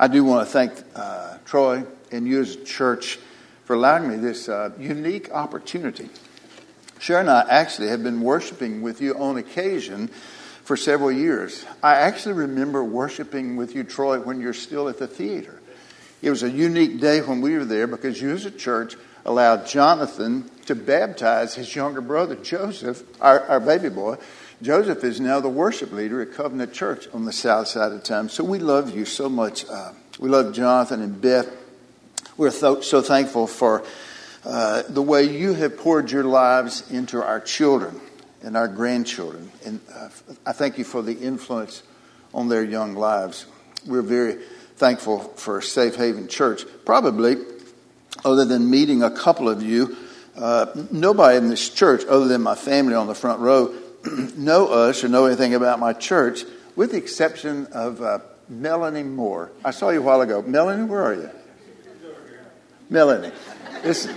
I do want to thank uh, Troy and you as a church for allowing me this uh, unique opportunity. Sharon and I actually have been worshiping with you on occasion for several years. I actually remember worshiping with you, Troy, when you're still at the theater. It was a unique day when we were there because you as a church allowed Jonathan to baptize his younger brother, Joseph, our, our baby boy. Joseph is now the worship leader at Covenant Church on the south side of town. So we love you so much. Uh, we love Jonathan and Beth. We're th- so thankful for uh, the way you have poured your lives into our children and our grandchildren. And uh, I thank you for the influence on their young lives. We're very thankful for Safe Haven Church. Probably, other than meeting a couple of you, uh, nobody in this church, other than my family on the front row, know us or know anything about my church, with the exception of uh, Melanie Moore. I saw you a while ago. Melanie, where are you? Melanie. Listen,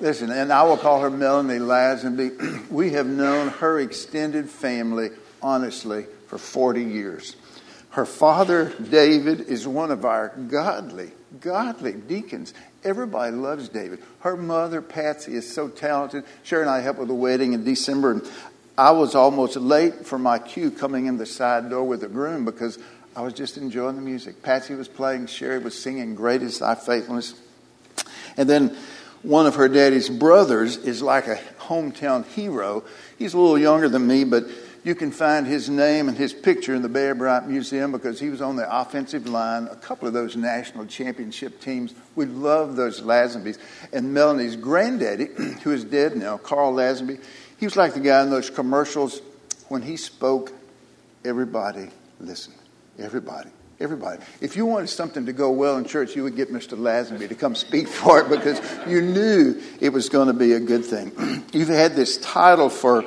listen, and I will call her Melanie Lazenby. we have known her extended family, honestly, for 40 years. Her father, David, is one of our godly, godly deacons. Everybody loves David. Her mother, Patsy, is so talented. Sharon and I helped with the wedding in December, and I was almost late for my cue coming in the side door with the groom because I was just enjoying the music. Patsy was playing, Sherry was singing Great is Thy Faithfulness. And then one of her daddy's brothers is like a hometown hero. He's a little younger than me, but you can find his name and his picture in the Bear Bryant Museum because he was on the offensive line, a couple of those national championship teams. We love those Lazenbys. And Melanie's granddaddy, who is dead now, Carl Lazenby, he was like the guy in those commercials. When he spoke, everybody listened. Everybody. Everybody. If you wanted something to go well in church, you would get Mr. Lazenby to come speak for it because you knew it was going to be a good thing. You've had this title for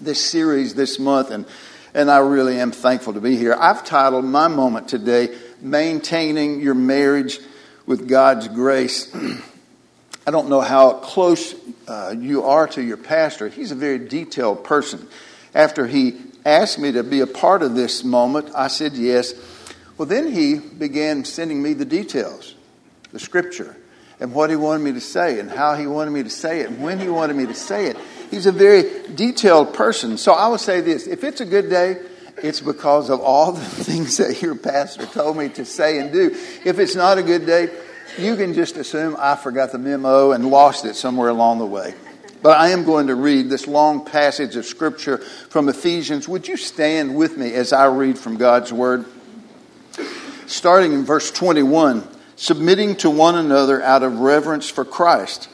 this series this month, and, and I really am thankful to be here. I've titled my moment today, Maintaining Your Marriage with God's Grace. I don't know how close uh, you are to your pastor. He's a very detailed person. After he asked me to be a part of this moment, I said yes. Well, then he began sending me the details, the scripture, and what he wanted me to say, and how he wanted me to say it, and when he wanted me to say it. He's a very detailed person. So I would say this if it's a good day, it's because of all the things that your pastor told me to say and do. If it's not a good day, you can just assume I forgot the memo and lost it somewhere along the way. But I am going to read this long passage of Scripture from Ephesians. Would you stand with me as I read from God's Word? starting in verse 21 submitting to one another out of reverence for Christ.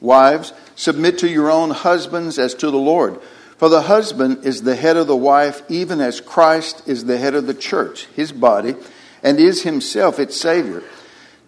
Wives, submit to your own husbands as to the Lord. For the husband is the head of the wife, even as Christ is the head of the church, his body, and is himself its Savior.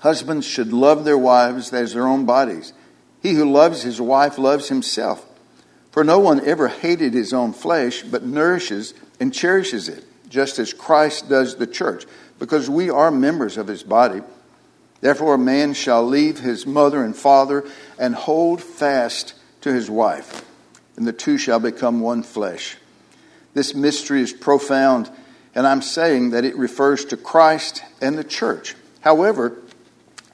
husbands should love their wives as their own bodies. He who loves his wife loves himself. For no one ever hated his own flesh, but nourishes and cherishes it, just as Christ does the church, because we are members of his body. Therefore, a man shall leave his mother and father and hold fast to his wife, and the two shall become one flesh. This mystery is profound, and I'm saying that it refers to Christ and the church. However,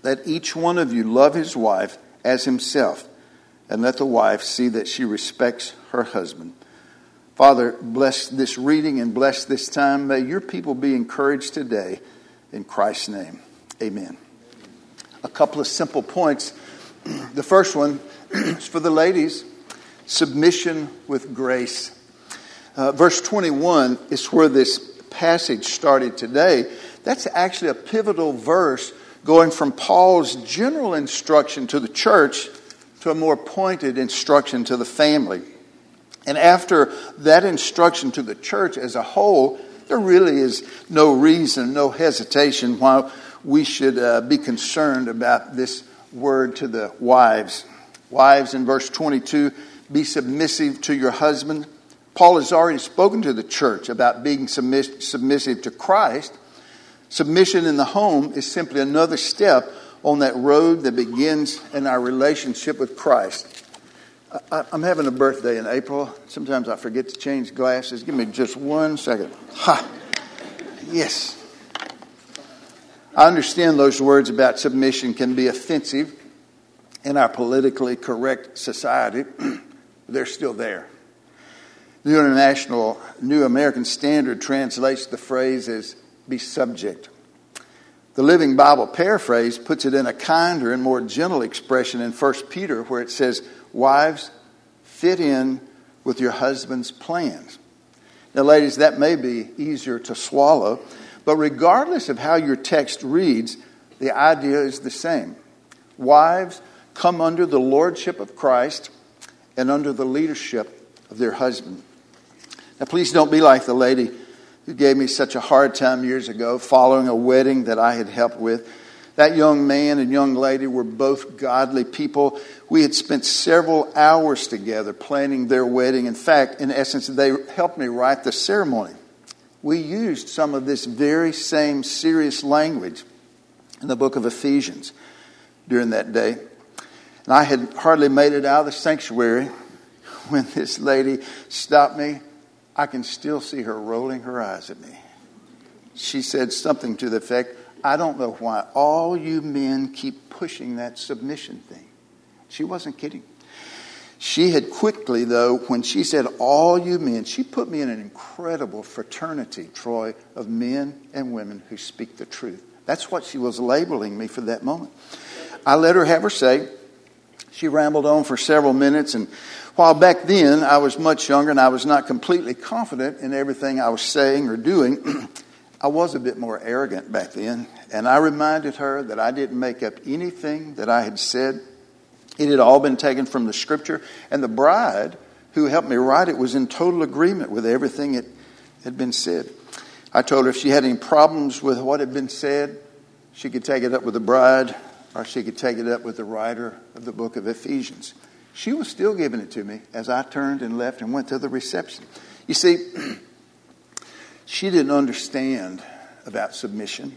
let each one of you love his wife as himself, and let the wife see that she respects her husband. Father, bless this reading and bless this time. May your people be encouraged today. In Christ's name, amen. A couple of simple points. The first one is for the ladies submission with grace. Uh, verse 21 is where this passage started today. That's actually a pivotal verse going from Paul's general instruction to the church to a more pointed instruction to the family. And after that instruction to the church as a whole, there really is no reason, no hesitation why we should uh, be concerned about this word to the wives. Wives, in verse 22, be submissive to your husband. Paul has already spoken to the church about being submiss- submissive to Christ. Submission in the home is simply another step on that road that begins in our relationship with Christ. I, am having a birthday in April. Sometimes I forget to change glasses. Give me just one second. Ha! Yes. I understand those words about submission can be offensive in our politically correct society. They're still there. The International New American Standard translates the phrase as be subject. The Living Bible paraphrase puts it in a kinder and more gentle expression in 1 Peter, where it says, Wives, fit in with your husband's plans. Now, ladies, that may be easier to swallow, but regardless of how your text reads, the idea is the same. Wives, come under the lordship of Christ and under the leadership of their husband. Now, please don't be like the lady who gave me such a hard time years ago following a wedding that I had helped with. That young man and young lady were both godly people. We had spent several hours together planning their wedding. In fact, in essence, they helped me write the ceremony. We used some of this very same serious language in the book of Ephesians during that day. And I had hardly made it out of the sanctuary when this lady stopped me. I can still see her rolling her eyes at me. She said something to the effect, I don't know why all you men keep pushing that submission thing. She wasn't kidding. She had quickly, though, when she said all you men, she put me in an incredible fraternity, Troy, of men and women who speak the truth. That's what she was labeling me for that moment. I let her have her say. She rambled on for several minutes, and while back then I was much younger and I was not completely confident in everything I was saying or doing, I was a bit more arrogant back then, and I reminded her that I didn't make up anything that I had said. It had all been taken from the scripture, and the bride who helped me write it was in total agreement with everything that had been said. I told her if she had any problems with what had been said, she could take it up with the bride or she could take it up with the writer of the book of Ephesians. She was still giving it to me as I turned and left and went to the reception. You see, she didn't understand about submission.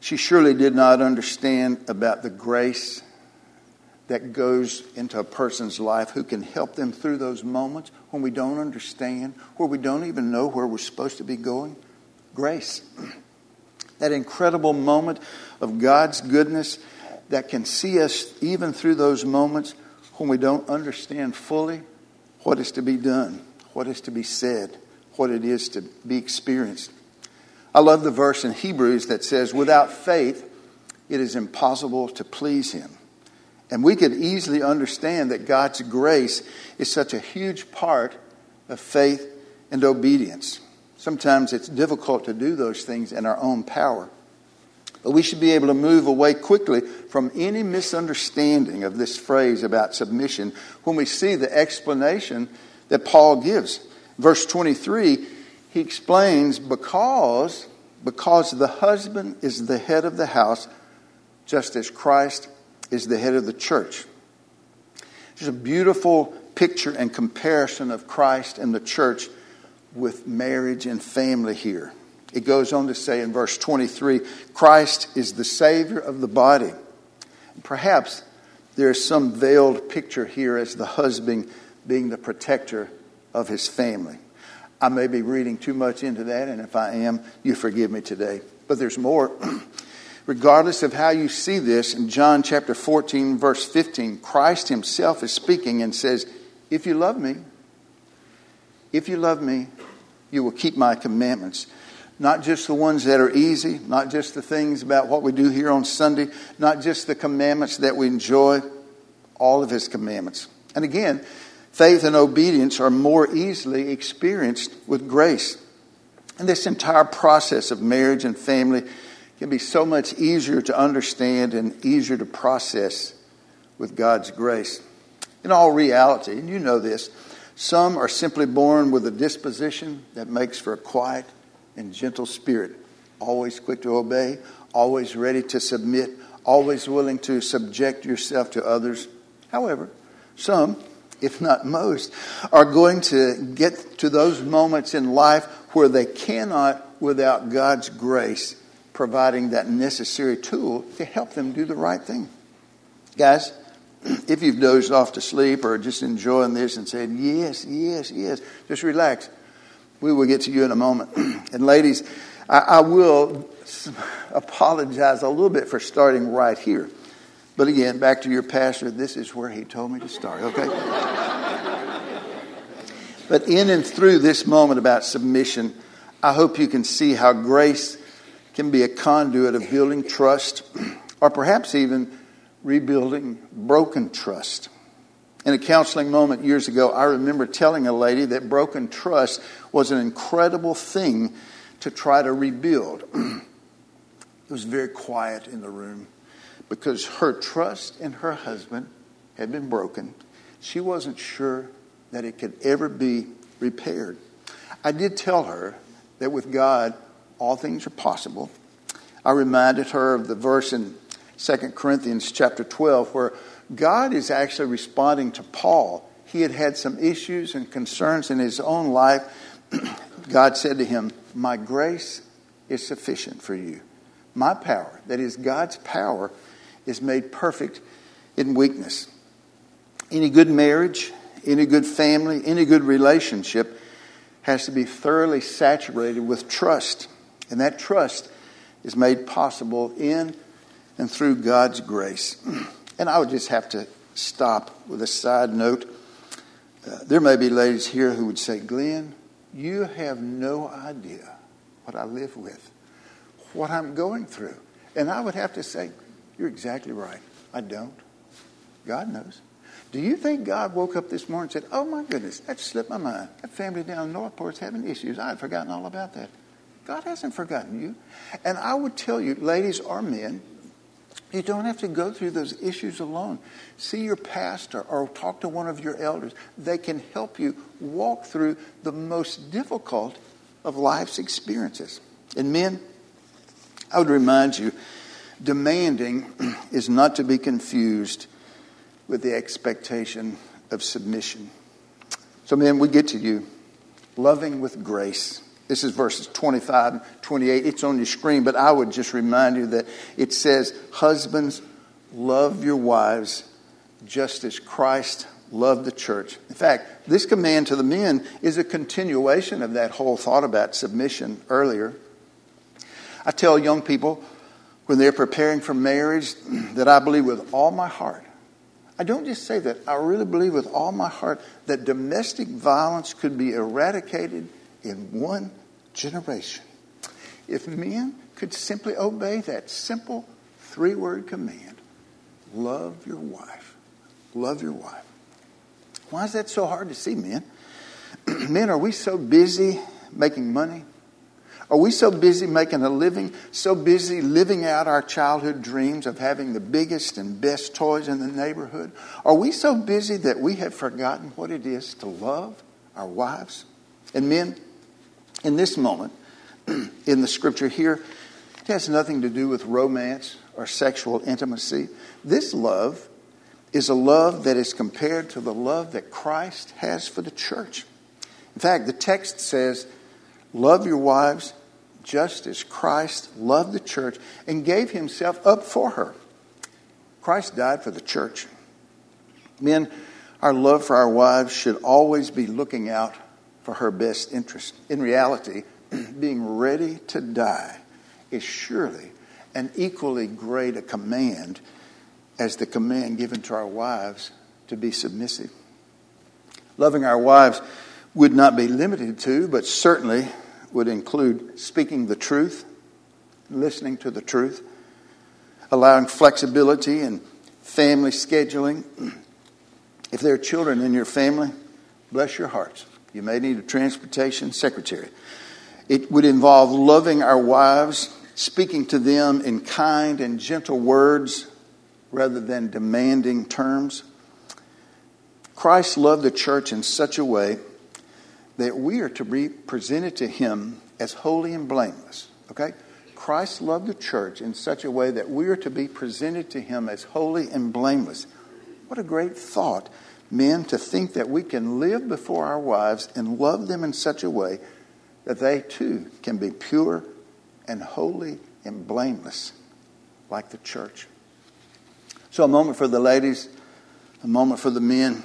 She surely did not understand about the grace that goes into a person's life who can help them through those moments when we don't understand, where we don't even know where we're supposed to be going. Grace. That incredible moment of God's goodness that can see us even through those moments when we don't understand fully what is to be done, what is to be said, what it is to be experienced. I love the verse in Hebrews that says, Without faith, it is impossible to please Him. And we could easily understand that God's grace is such a huge part of faith and obedience. Sometimes it's difficult to do those things in our own power. But we should be able to move away quickly from any misunderstanding of this phrase about submission when we see the explanation that Paul gives. Verse 23, he explains because because the husband is the head of the house just as Christ is the head of the church. There's a beautiful picture and comparison of Christ and the church with marriage and family here. It goes on to say in verse 23 Christ is the Savior of the body. Perhaps there's some veiled picture here as the husband being the protector of his family. I may be reading too much into that, and if I am, you forgive me today. But there's more. Regardless of how you see this, in John chapter 14, verse 15, Christ himself is speaking and says, If you love me, if you love me, you will keep my commandments. Not just the ones that are easy, not just the things about what we do here on Sunday, not just the commandments that we enjoy, all of his commandments. And again, faith and obedience are more easily experienced with grace. And this entire process of marriage and family can be so much easier to understand and easier to process with God's grace. In all reality, and you know this, some are simply born with a disposition that makes for a quiet and gentle spirit, always quick to obey, always ready to submit, always willing to subject yourself to others. However, some, if not most, are going to get to those moments in life where they cannot, without God's grace, providing that necessary tool to help them do the right thing. Guys, if you've dozed off to sleep or just enjoying this and said, yes, yes, yes, just relax. We will get to you in a moment. and ladies, I, I will apologize a little bit for starting right here. But again, back to your pastor, this is where he told me to start, okay? but in and through this moment about submission, I hope you can see how grace can be a conduit of building trust or perhaps even rebuilding broken trust. In a counseling moment years ago, I remember telling a lady that broken trust was an incredible thing to try to rebuild. it was very quiet in the room because her trust in her husband had been broken. She wasn't sure that it could ever be repaired. I did tell her that with God, all things are possible. I reminded her of the verse in 2 Corinthians chapter 12, where God is actually responding to Paul. He had had some issues and concerns in his own life. God said to him, My grace is sufficient for you. My power, that is God's power, is made perfect in weakness. Any good marriage, any good family, any good relationship has to be thoroughly saturated with trust. And that trust is made possible in and through God's grace. And I would just have to stop with a side note. Uh, there may be ladies here who would say, Glenn, you have no idea what I live with, what I'm going through. And I would have to say, You're exactly right. I don't. God knows. Do you think God woke up this morning and said, Oh my goodness, that slipped my mind. That family down in Northport's having issues. I had forgotten all about that. God hasn't forgotten you. And I would tell you, ladies or men, you don't have to go through those issues alone. See your pastor or talk to one of your elders. They can help you walk through the most difficult of life's experiences. And men, I would remind you demanding is not to be confused with the expectation of submission. So, men, we get to you loving with grace. This is verses 25 and 28. It's on your screen, but I would just remind you that it says, Husbands, love your wives just as Christ loved the church. In fact, this command to the men is a continuation of that whole thought about submission earlier. I tell young people when they're preparing for marriage that I believe with all my heart. I don't just say that, I really believe with all my heart that domestic violence could be eradicated in one generation. If men could simply obey that simple three word command love your wife, love your wife. Why is that so hard to see, men? men, are we so busy making money? Are we so busy making a living, so busy living out our childhood dreams of having the biggest and best toys in the neighborhood? Are we so busy that we have forgotten what it is to love our wives? And men, in this moment, in the scripture here, it has nothing to do with romance or sexual intimacy. This love is a love that is compared to the love that Christ has for the church. In fact, the text says, Love your wives just as Christ loved the church and gave himself up for her. Christ died for the church. Men, our love for our wives should always be looking out for her best interest. In reality, being ready to die is surely an equally great a command as the command given to our wives to be submissive. Loving our wives would not be limited to, but certainly would include speaking the truth, listening to the truth, allowing flexibility and family scheduling. If there are children in your family, bless your hearts. You may need a transportation secretary. It would involve loving our wives, speaking to them in kind and gentle words rather than demanding terms. Christ loved the church in such a way that we are to be presented to Him as holy and blameless. Okay? Christ loved the church in such a way that we are to be presented to him as holy and blameless. What a great thought, men, to think that we can live before our wives and love them in such a way that they too can be pure and holy and blameless like the church. So, a moment for the ladies, a moment for the men,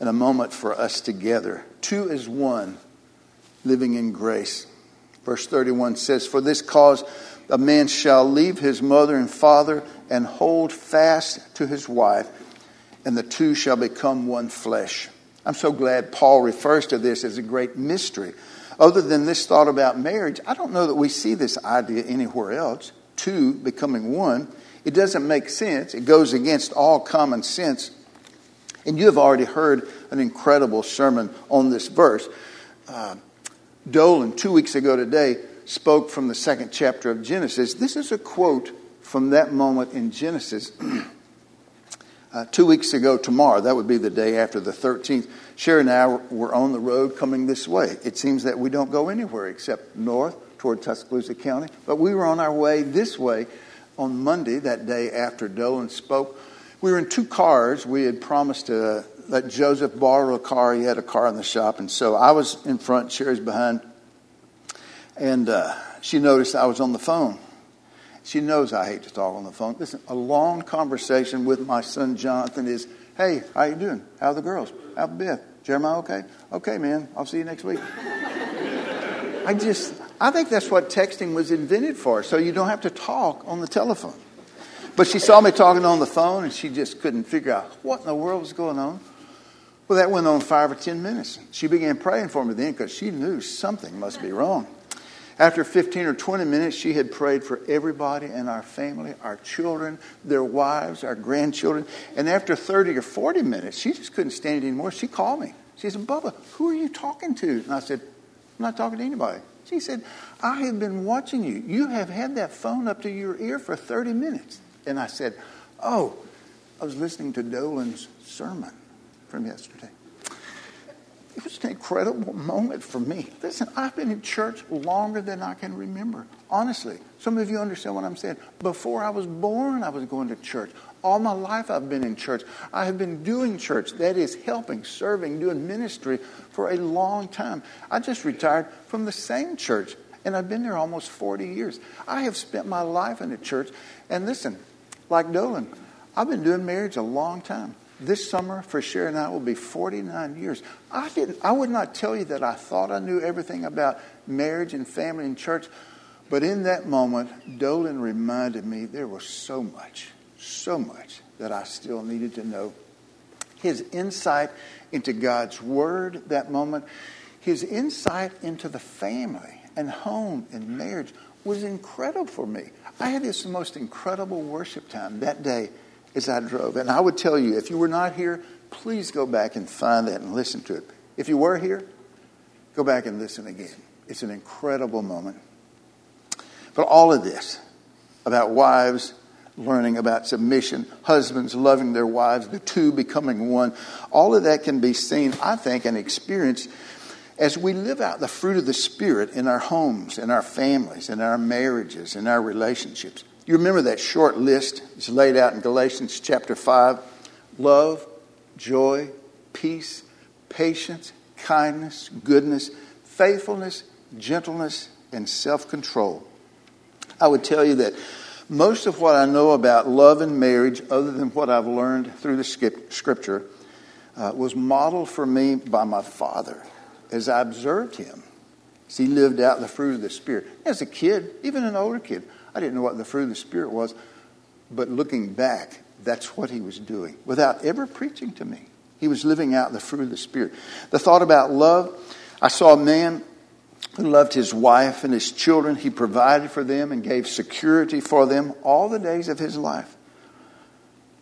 and a moment for us together. Two as one, living in grace. Verse 31 says, For this cause a man shall leave his mother and father and hold fast to his wife, and the two shall become one flesh. I'm so glad Paul refers to this as a great mystery. Other than this thought about marriage, I don't know that we see this idea anywhere else. Two becoming one. It doesn't make sense. It goes against all common sense. And you have already heard an incredible sermon on this verse. Uh, Dolan, two weeks ago today, spoke from the second chapter of Genesis. This is a quote from that moment in Genesis. uh, two weeks ago, tomorrow, that would be the day after the 13th, Sherry and I were on the road coming this way. It seems that we don't go anywhere except north toward Tuscaloosa County, but we were on our way this way on Monday, that day after Dolan spoke. We were in two cars. We had promised to let Joseph borrow a car. He had a car in the shop, and so I was in front, Sherry's behind, and uh, she noticed I was on the phone. She knows I hate to talk on the phone. Listen, a long conversation with my son Jonathan is, "Hey, how you doing? How are the girls? How Beth? Jeremiah okay? Okay, man. I'll see you next week." I just, I think that's what texting was invented for, so you don't have to talk on the telephone. But she saw me talking on the phone and she just couldn't figure out what in the world was going on. Well, that went on five or ten minutes. She began praying for me then because she knew something must be wrong. After 15 or 20 minutes, she had prayed for everybody in our family, our children, their wives, our grandchildren. And after 30 or 40 minutes, she just couldn't stand it anymore. She called me. She said, Bubba, who are you talking to? And I said, I'm not talking to anybody. She said, I have been watching you. You have had that phone up to your ear for 30 minutes. And I said, Oh, I was listening to Dolan's sermon from yesterday. It was an incredible moment for me. Listen, I've been in church longer than I can remember. Honestly, some of you understand what I'm saying. Before I was born, I was going to church. All my life, I've been in church. I have been doing church. That is, helping, serving, doing ministry for a long time. I just retired from the same church, and I've been there almost 40 years. I have spent my life in the church. And listen, like Dolan, I've been doing marriage a long time. This summer, for Sherry and I, will be 49 years. I, didn't, I would not tell you that I thought I knew everything about marriage and family and church, but in that moment, Dolan reminded me there was so much, so much that I still needed to know. His insight into God's Word that moment, his insight into the family and home and marriage was incredible for me. I had this most incredible worship time that day as I drove. And I would tell you, if you were not here, please go back and find that and listen to it. If you were here, go back and listen again. It's an incredible moment. But all of this about wives learning about submission, husbands loving their wives, the two becoming one, all of that can be seen, I think, and experienced as we live out the fruit of the Spirit in our homes, in our families, in our marriages, in our relationships. You remember that short list? It's laid out in Galatians chapter 5 love, joy, peace, patience, kindness, goodness, faithfulness, gentleness, and self control. I would tell you that most of what I know about love and marriage, other than what I've learned through the scripture, uh, was modeled for me by my father as I observed him. As he lived out the fruit of the Spirit. As a kid, even an older kid, I didn't know what the fruit of the Spirit was, but looking back, that's what he was doing without ever preaching to me. He was living out the fruit of the Spirit. The thought about love, I saw a man who loved his wife and his children. He provided for them and gave security for them all the days of his life.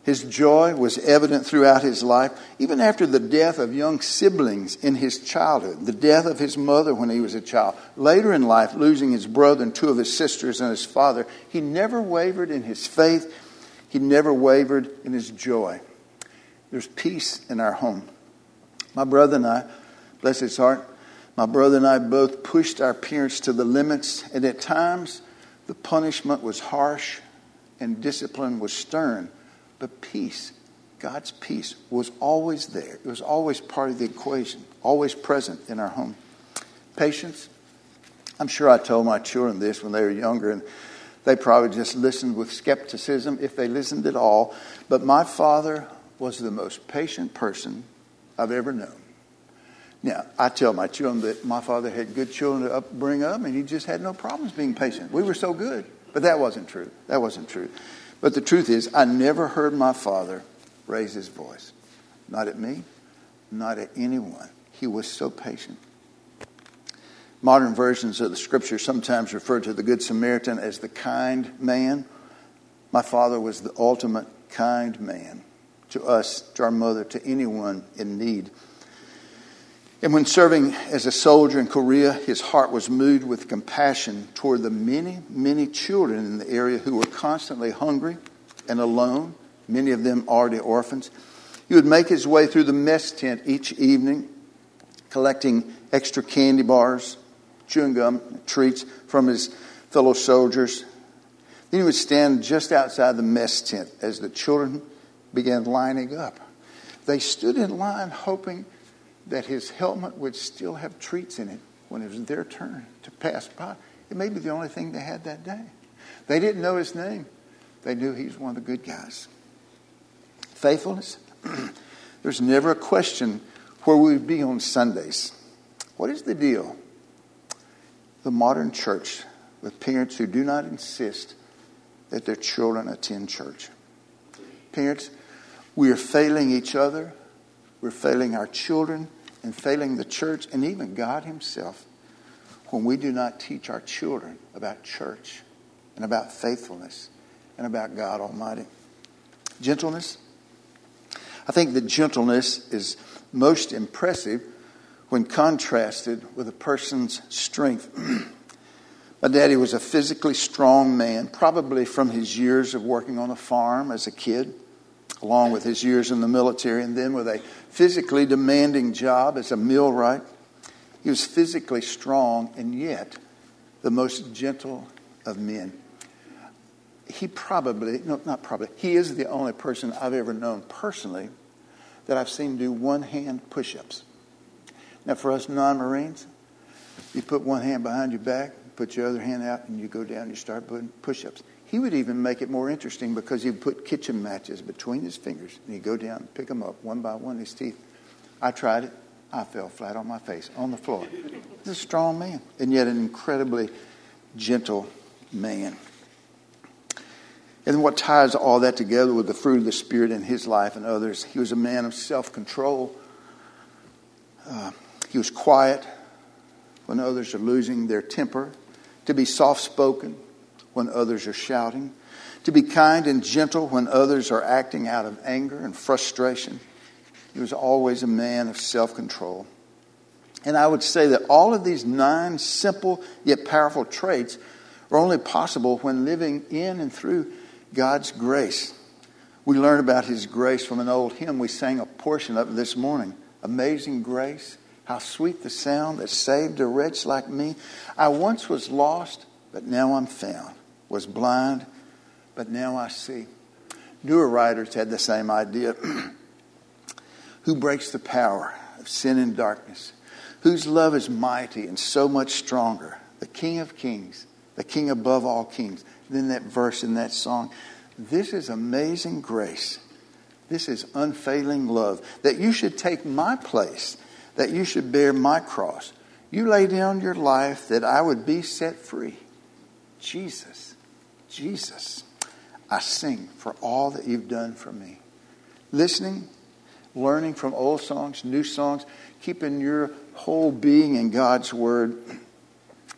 His joy was evident throughout his life, even after the death of young siblings in his childhood, the death of his mother when he was a child. Later in life, losing his brother and two of his sisters and his father, he never wavered in his faith. He never wavered in his joy. There's peace in our home. My brother and I, bless his heart, My brother and I both pushed our parents to the limits, and at times the punishment was harsh and discipline was stern. But peace, God's peace, was always there. It was always part of the equation, always present in our home. Patience. I'm sure I told my children this when they were younger, and they probably just listened with skepticism, if they listened at all. But my father was the most patient person I've ever known. Now, I tell my children that my father had good children to bring up, and he just had no problems being patient. We were so good. But that wasn't true. That wasn't true. But the truth is, I never heard my father raise his voice. Not at me, not at anyone. He was so patient. Modern versions of the scripture sometimes refer to the Good Samaritan as the kind man. My father was the ultimate kind man to us, to our mother, to anyone in need. And when serving as a soldier in Korea, his heart was moved with compassion toward the many, many children in the area who were constantly hungry and alone, many of them already orphans. He would make his way through the mess tent each evening, collecting extra candy bars, chewing gum, treats from his fellow soldiers. Then he would stand just outside the mess tent as the children began lining up. They stood in line hoping that his helmet would still have treats in it when it was their turn to pass by. It may be the only thing they had that day. They didn't know his name. They knew he was one of the good guys. Faithfulness. There's never a question where we would be on Sundays. What is the deal the modern church with parents who do not insist that their children attend church. Parents, we are failing each other, we're failing our children, and failing the church, and even God Himself when we do not teach our children about church and about faithfulness and about God Almighty. Gentleness. I think that gentleness is most impressive when contrasted with a person's strength. My daddy was a physically strong man, probably from his years of working on a farm as a kid, along with his years in the military, and then with a physically demanding job as a millwright. He was physically strong and yet the most gentle of men. He probably, no, not probably, he is the only person I've ever known personally that I've seen do one hand push ups. Now, for us non Marines, you put one hand behind your back, put your other hand out, and you go down you start doing push ups. He would even make it more interesting because he'd put kitchen matches between his fingers and he'd go down and pick them up one by one, his teeth. I tried it. I fell flat on my face on the floor. He's a strong man, and yet an incredibly gentle man. And what ties all that together with the fruit of the Spirit in his life and others, he was a man of self control. Uh, he was quiet when others are losing their temper, to be soft spoken when others are shouting, to be kind and gentle when others are acting out of anger and frustration. He was always a man of self control. And I would say that all of these nine simple yet powerful traits are only possible when living in and through God's grace. We learn about His grace from an old hymn we sang a portion of this morning Amazing Grace. How sweet the sound that saved a wretch like me. I once was lost, but now I'm found. Was blind, but now I see. Newer writers had the same idea. Who breaks the power of sin and darkness? Whose love is mighty and so much stronger? The King of Kings, the King above all kings. Then that verse in that song. This is amazing grace. This is unfailing love. That you should take my place that you should bear my cross. You lay down your life that I would be set free. Jesus, Jesus, I sing for all that you've done for me. Listening, learning from old songs, new songs, keeping your whole being in God's Word,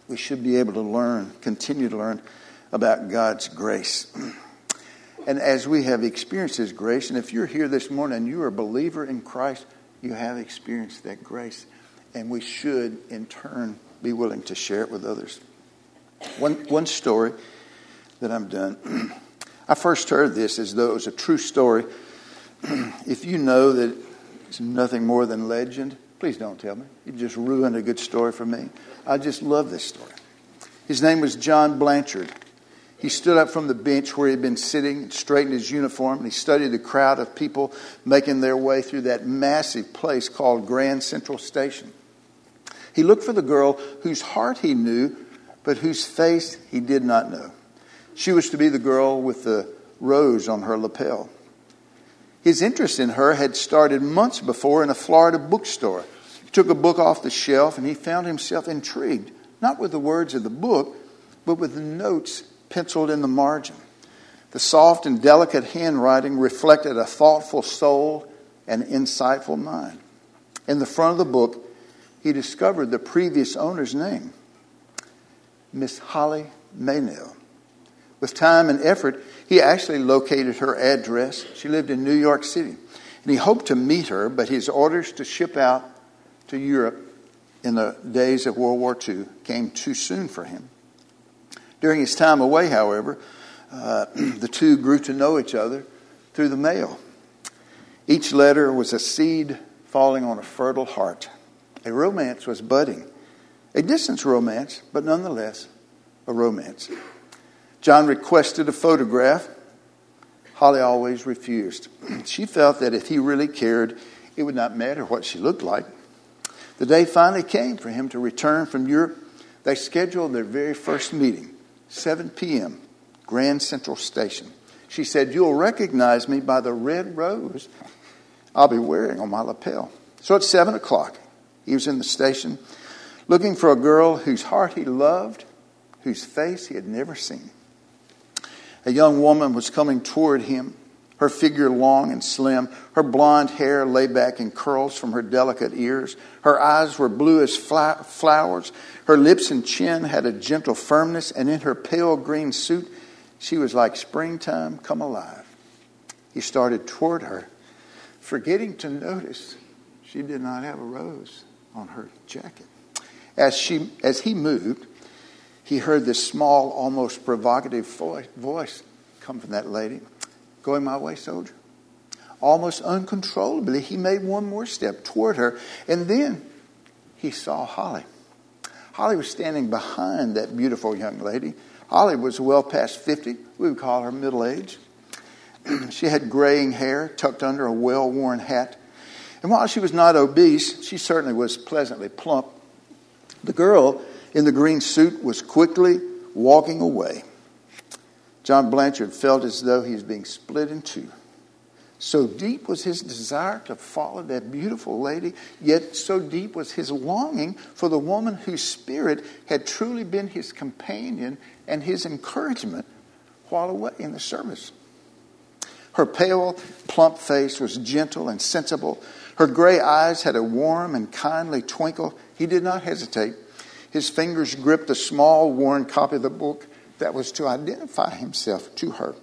we should be able to learn, continue to learn about God's grace. And as we have experienced His grace, and if you're here this morning and you're a believer in Christ, you have experienced that grace. And we should, in turn, be willing to share it with others. One, one story that I'm done. I first heard this as though it was a true story. if you know that it's nothing more than legend, Please don't tell me. You just ruined a good story for me. I just love this story. His name was John Blanchard. He stood up from the bench where he had been sitting and straightened his uniform, and he studied the crowd of people making their way through that massive place called Grand Central Station. He looked for the girl whose heart he knew, but whose face he did not know. She was to be the girl with the rose on her lapel. His interest in her had started months before in a Florida bookstore. He took a book off the shelf and he found himself intrigued, not with the words of the book, but with the notes penciled in the margin. The soft and delicate handwriting reflected a thoughtful soul and insightful mind. In the front of the book, he discovered the previous owner's name, Miss Holly Maynell. With time and effort, he actually located her address. She lived in New York City. And he hoped to meet her, but his orders to ship out to Europe in the days of World War II came too soon for him. During his time away, however, uh, the two grew to know each other through the mail. Each letter was a seed falling on a fertile heart. A romance was budding. A distance romance, but nonetheless a romance. John requested a photograph. Holly always refused. She felt that if he really cared, it would not matter what she looked like. The day finally came for him to return from Europe. They scheduled their very first meeting, 7 p.m., Grand Central Station. She said, You'll recognize me by the red rose I'll be wearing on my lapel. So at 7 o'clock, he was in the station looking for a girl whose heart he loved, whose face he had never seen. A young woman was coming toward him, her figure long and slim, her blonde hair lay back in curls from her delicate ears. Her eyes were blue as flowers. Her lips and chin had a gentle firmness, and in her pale green suit, she was like springtime come alive. He started toward her, forgetting to notice she did not have a rose on her jacket. As, she, as he moved, he heard this small, almost provocative voice come from that lady Going my way, soldier? Almost uncontrollably, he made one more step toward her, and then he saw Holly. Holly was standing behind that beautiful young lady. Holly was well past 50. We would call her middle age. she had graying hair tucked under a well worn hat and while she was not obese, she certainly was pleasantly plump. The girl in the green suit was quickly walking away. John Blanchard felt as though he was being split in two. So deep was his desire to follow that beautiful lady, yet so deep was his longing for the woman whose spirit had truly been his companion and his encouragement while away in the service. Her pale, plump face was gentle and sensible. Her gray eyes had a warm and kindly twinkle. He did not hesitate. His fingers gripped a small, worn copy of the book that was to identify himself to her.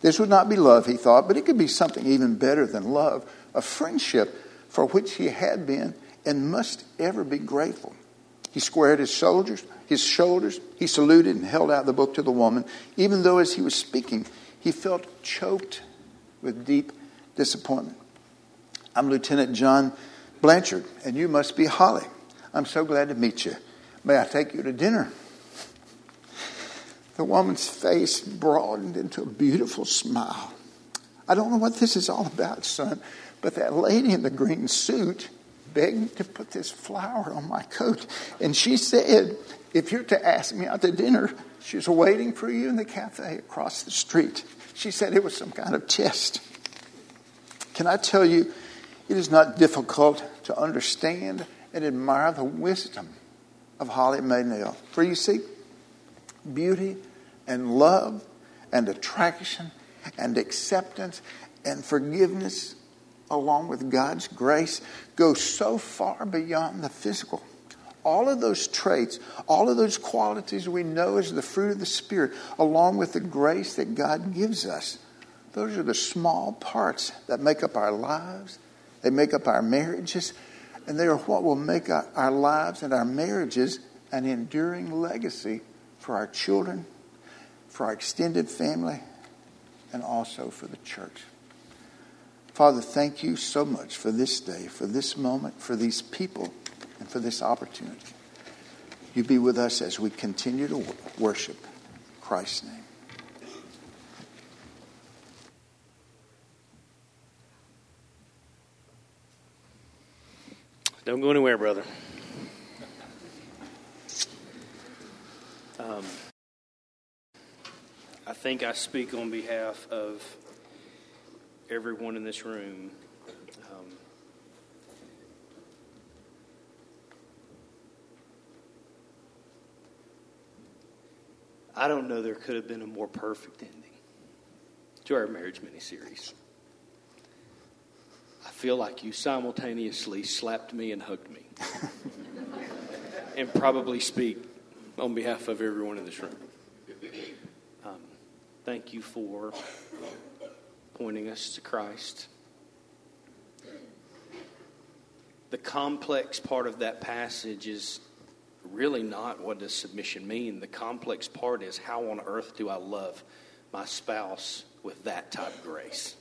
This would not be love, he thought, but it could be something even better than love a friendship for which he had been and must ever be grateful. He squared his shoulders, his shoulders, he saluted and held out the book to the woman, even though as he was speaking, he felt choked with deep disappointment. I'm Lieutenant John Blanchard, and you must be Holly. I'm so glad to meet you. May I take you to dinner? The woman's face broadened into a beautiful smile. I don't know what this is all about, son, but that lady in the green suit begged to put this flower on my coat. And she said, if you're to ask me out to dinner, she's waiting for you in the cafe across the street. She said it was some kind of test. Can I tell you, it is not difficult to understand and admire the wisdom of Holly Maynell. For you see, beauty and love and attraction and acceptance and forgiveness, along with God's grace, go so far beyond the physical. All of those traits, all of those qualities we know as the fruit of the Spirit, along with the grace that God gives us, those are the small parts that make up our lives they make up our marriages, and they are what will make our lives and our marriages an enduring legacy for our children, for our extended family, and also for the church. Father, thank you so much for this day, for this moment, for these people, and for this opportunity. You be with us as we continue to worship Christ's name. Don't go anywhere, brother. Um, I think I speak on behalf of everyone in this room. Um, I don't know there could have been a more perfect ending to our marriage mini series. Feel like you simultaneously slapped me and hugged me. and probably speak on behalf of everyone in this room. Um, thank you for pointing us to Christ. The complex part of that passage is really not what does submission mean. The complex part is how on earth do I love my spouse with that type of grace?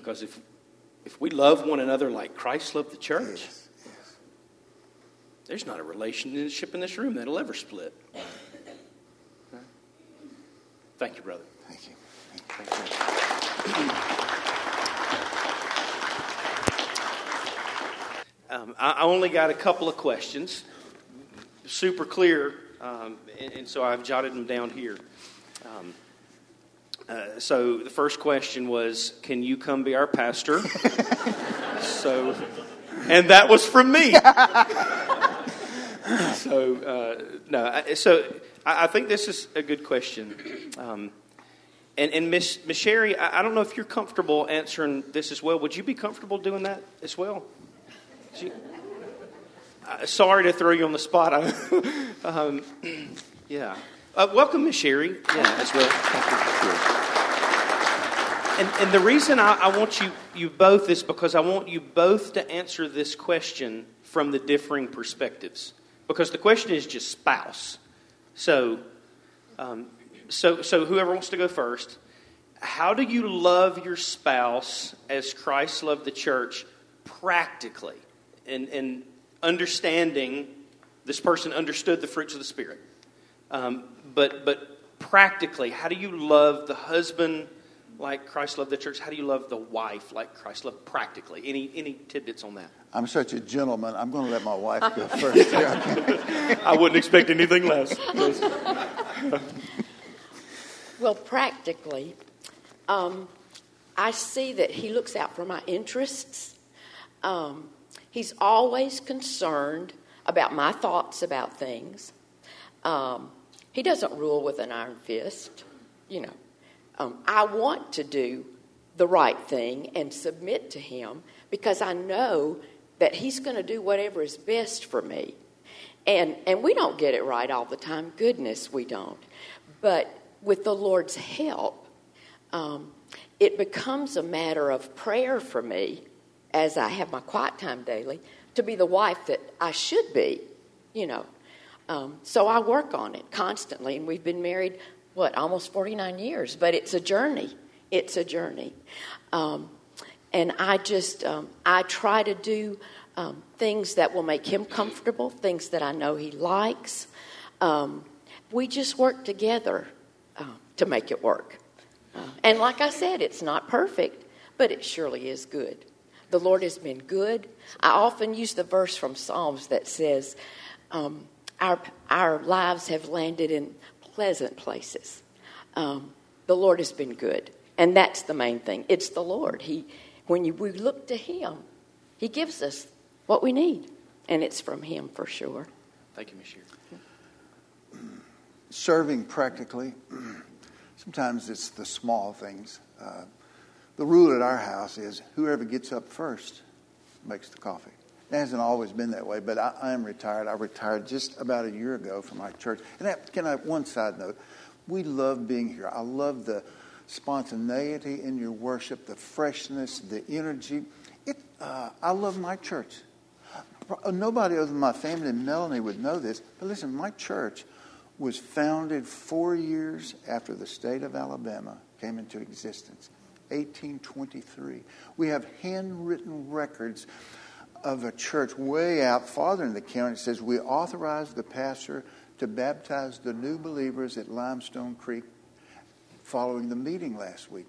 Because if, if we love one another like Christ loved the church, yes, yes. there's not a relationship in this room that'll ever split. Thank you, brother. Thank you. Thank you. Um, I only got a couple of questions, super clear, um, and, and, so I've jotted them down here. Um, uh, so the first question was, "Can you come be our pastor?" so, and that was from me. so uh, no, so I, I, think this is a good question. Um, and and Miss Miss Sherry, I, I, don't know if you're comfortable answering this as well. Would you be comfortable doing that as well? She, uh, sorry to throw you on the spot. um, yeah. Uh, welcome, Miss Sherry. Yeah, as well. And, and the reason I, I want you, you both is because I want you both to answer this question from the differing perspectives. Because the question is just spouse. So, um, so, so whoever wants to go first, how do you love your spouse as Christ loved the church practically? And, and understanding this person understood the fruits of the Spirit. Um, but, but practically, how do you love the husband like Christ loved the church? How do you love the wife like Christ loved practically? Any any tidbits on that? I'm such a gentleman. I'm going to let my wife go first. I wouldn't expect anything less. well, practically, um, I see that he looks out for my interests. Um, he's always concerned about my thoughts about things. Um, he doesn't rule with an iron fist, you know. Um, I want to do the right thing and submit to Him because I know that He's going to do whatever is best for me. And, and we don't get it right all the time. Goodness, we don't. But with the Lord's help, um, it becomes a matter of prayer for me as I have my quiet time daily to be the wife that I should be, you know. Um, so I work on it constantly, and we've been married what, almost 49 years, but it's a journey. It's a journey. Um, and I just, um, I try to do um, things that will make him comfortable, things that I know he likes. Um, we just work together uh, to make it work. Uh, and like I said, it's not perfect, but it surely is good. The Lord has been good. I often use the verse from Psalms that says, um, our, our lives have landed in pleasant places. Um, the Lord has been good, and that's the main thing. It's the Lord. He, when you, we look to Him, He gives us what we need, and it's from Him for sure. Thank you, Miss Serving practically, sometimes it's the small things. Uh, the rule at our house is whoever gets up first makes the coffee. It hasn't always been that way, but I, I am retired. I retired just about a year ago from my church. And that, can I, one side note, we love being here. I love the spontaneity in your worship, the freshness, the energy. It, uh, I love my church. Nobody other than my family and Melanie would know this, but listen, my church was founded four years after the state of Alabama came into existence. 1823. We have handwritten records of a church way out farther in the county. Says, We authorized the pastor to baptize the new believers at Limestone Creek following the meeting last week.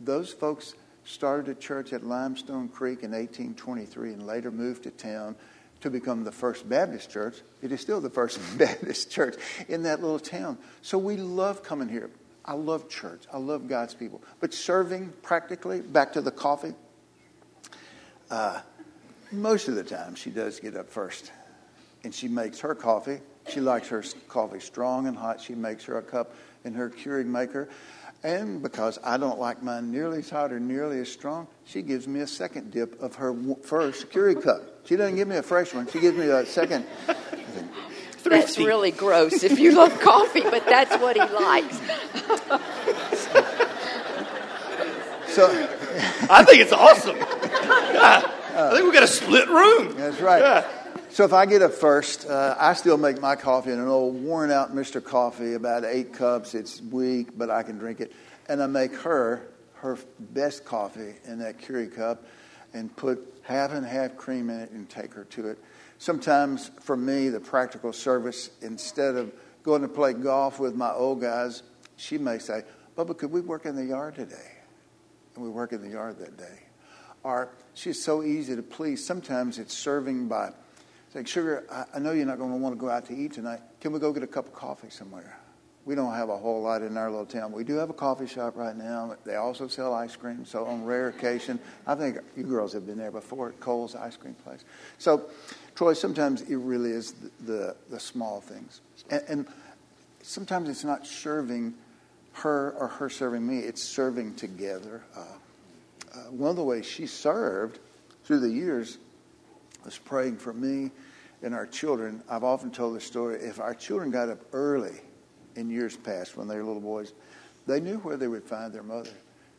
Those folks started a church at Limestone Creek in 1823 and later moved to town to become the First Baptist Church. It is still the First Baptist Church in that little town. So we love coming here. I love church. I love God's people. But serving practically, back to the coffee, uh, most of the time she does get up first. And she makes her coffee. She likes her coffee strong and hot. She makes her a cup in her Keurig maker. And because I don't like mine nearly as hot or nearly as strong, she gives me a second dip of her first Keurig cup. She doesn't give me a fresh one. She gives me a second. That's really gross if you love coffee, but that's what he likes. so, I think it's awesome. Yeah, I think we got a split room. That's right. Yeah. So if I get up first, uh, I still make my coffee in an old worn out Mr. Coffee, about eight cups. It's weak, but I can drink it. And I make her her best coffee in that Keurig cup and put half and half cream in it and take her to it. Sometimes for me, the practical service, instead of going to play golf with my old guys, she may say, Bubba, could we work in the yard today? And we work in the yard that day. Or she's so easy to please. Sometimes it's serving by like, Sugar, I, I know you're not going to want to go out to eat tonight. Can we go get a cup of coffee somewhere? We don't have a whole lot in our little town. We do have a coffee shop right now. They also sell ice cream. So on rare occasion, I think you girls have been there before at Cole's ice cream place. So, Troy, sometimes it really is the the, the small things, and, and sometimes it's not serving her or her serving me. It's serving together. Uh, Uh, one of the ways she served through the years was praying for me and our children. I've often told the story if our children got up early in years past when they were little boys, they knew where they would find their mother.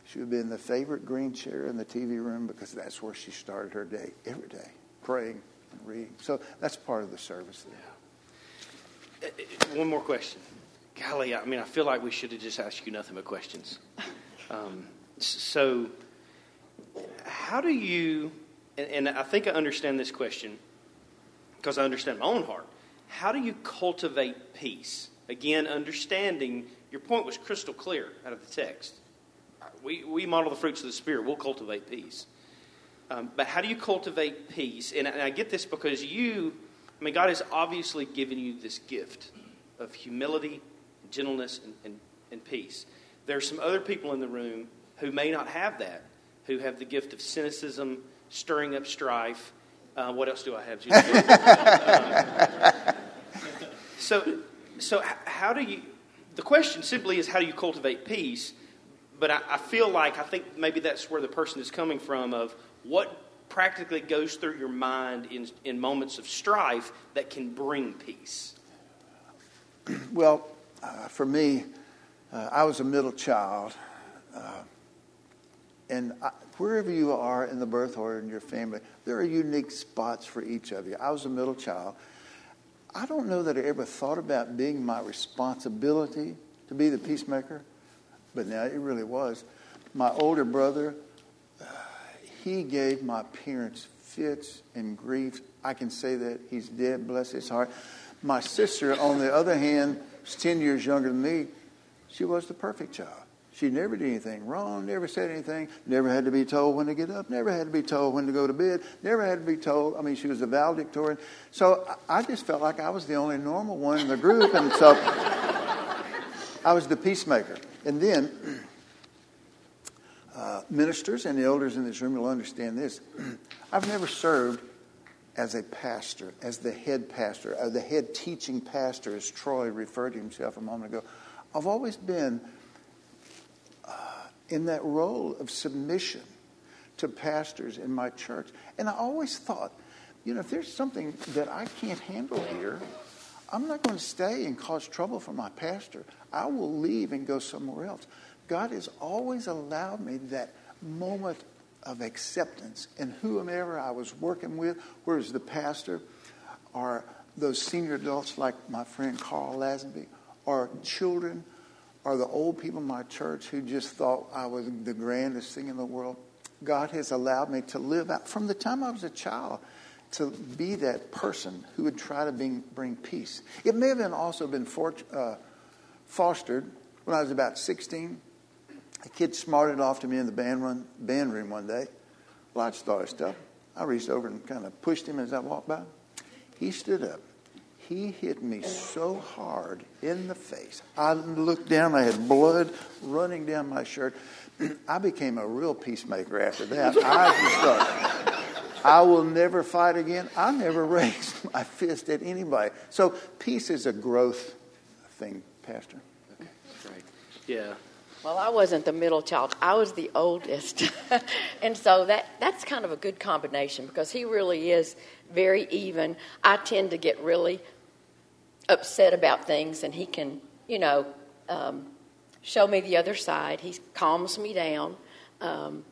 She would be in the favorite green chair in the TV room because that's where she started her day every day, praying and reading. So that's part of the service there. Yeah. Uh, uh, one more question. Golly, I mean, I feel like we should have just asked you nothing but questions. Um, so, how do you and, and I think I understand this question because I understand my own heart. How do you cultivate peace? Again, understanding your point was crystal clear out of the text. We, we model the fruits of the Spirit, we'll cultivate peace. Um, but how do you cultivate peace? And, and I get this because you, I mean, God has obviously given you this gift of humility, gentleness, and, and, and peace. There are some other people in the room who may not have that, who have the gift of cynicism stirring up strife. Uh, what else do I have? um, so, so how do you? The question simply is how do you cultivate peace? But I, I feel like I think maybe that's where the person is coming from. Of what practically goes through your mind in in moments of strife that can bring peace. Well, uh, for me, uh, I was a middle child. And wherever you are in the birth order in your family, there are unique spots for each of you. I was a middle child. I don't know that I ever thought about being my responsibility to be the peacemaker, but now it really was. My older brother, he gave my parents fits and grief. I can say that he's dead, bless his heart. My sister, on the other hand, was 10 years younger than me. She was the perfect child. She never did anything wrong, never said anything, never had to be told when to get up, never had to be told when to go to bed, never had to be told. I mean, she was a valedictorian. So I just felt like I was the only normal one in the group, and so I was the peacemaker. And then, uh, ministers and the elders in this room will understand this. I've never served as a pastor, as the head pastor, uh, the head teaching pastor, as Troy referred to himself a moment ago. I've always been in that role of submission to pastors in my church. And I always thought, you know, if there's something that I can't handle here, I'm not going to stay and cause trouble for my pastor. I will leave and go somewhere else. God has always allowed me that moment of acceptance in whomever I was working with, whether it's the pastor or those senior adults like my friend Carl Lazenby, or children or the old people in my church who just thought I was the grandest thing in the world. God has allowed me to live out from the time I was a child to be that person who would try to bring, bring peace. It may have been also been for, uh, fostered when I was about 16. A kid smarted off to me in the band, run, band room one day. Thought of stuff. I reached over and kind of pushed him as I walked by. He stood up. He hit me so hard in the face. I looked down, I had blood running down my shirt. I became a real peacemaker after that. I just thought, I will never fight again. I never raised my fist at anybody. So peace is a growth thing, Pastor. Okay, right. Yeah. Well, I wasn't the middle child. I was the oldest. and so that, that's kind of a good combination because he really is very even. I tend to get really upset about things, and he can, you know, um, show me the other side. He calms me down. Um,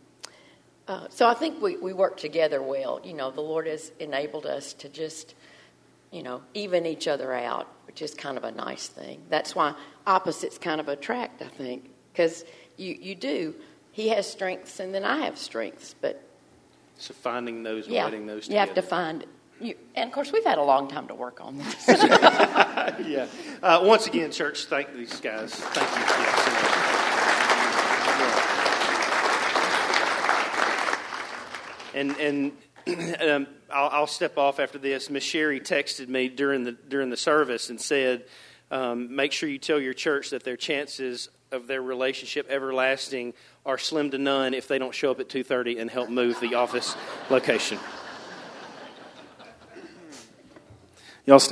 uh, so I think we, we work together well. You know, the Lord has enabled us to just, you know, even each other out, which is kind of a nice thing. That's why opposites kind of attract, I think because you, you do. He has strengths, and then I have strengths. But so finding those, yeah, those, you have to find. You, and of course, we've had a long time to work on this. yeah. Uh, once again, church, thank these guys. Thank you. and and um, I'll, I'll, step off after this. Miss Sherry texted me during the during the service and said, um, "Make sure you tell your church that their chances of their relationship everlasting are slim to none if they don't show up at 2.30 and help move the office location y'all stand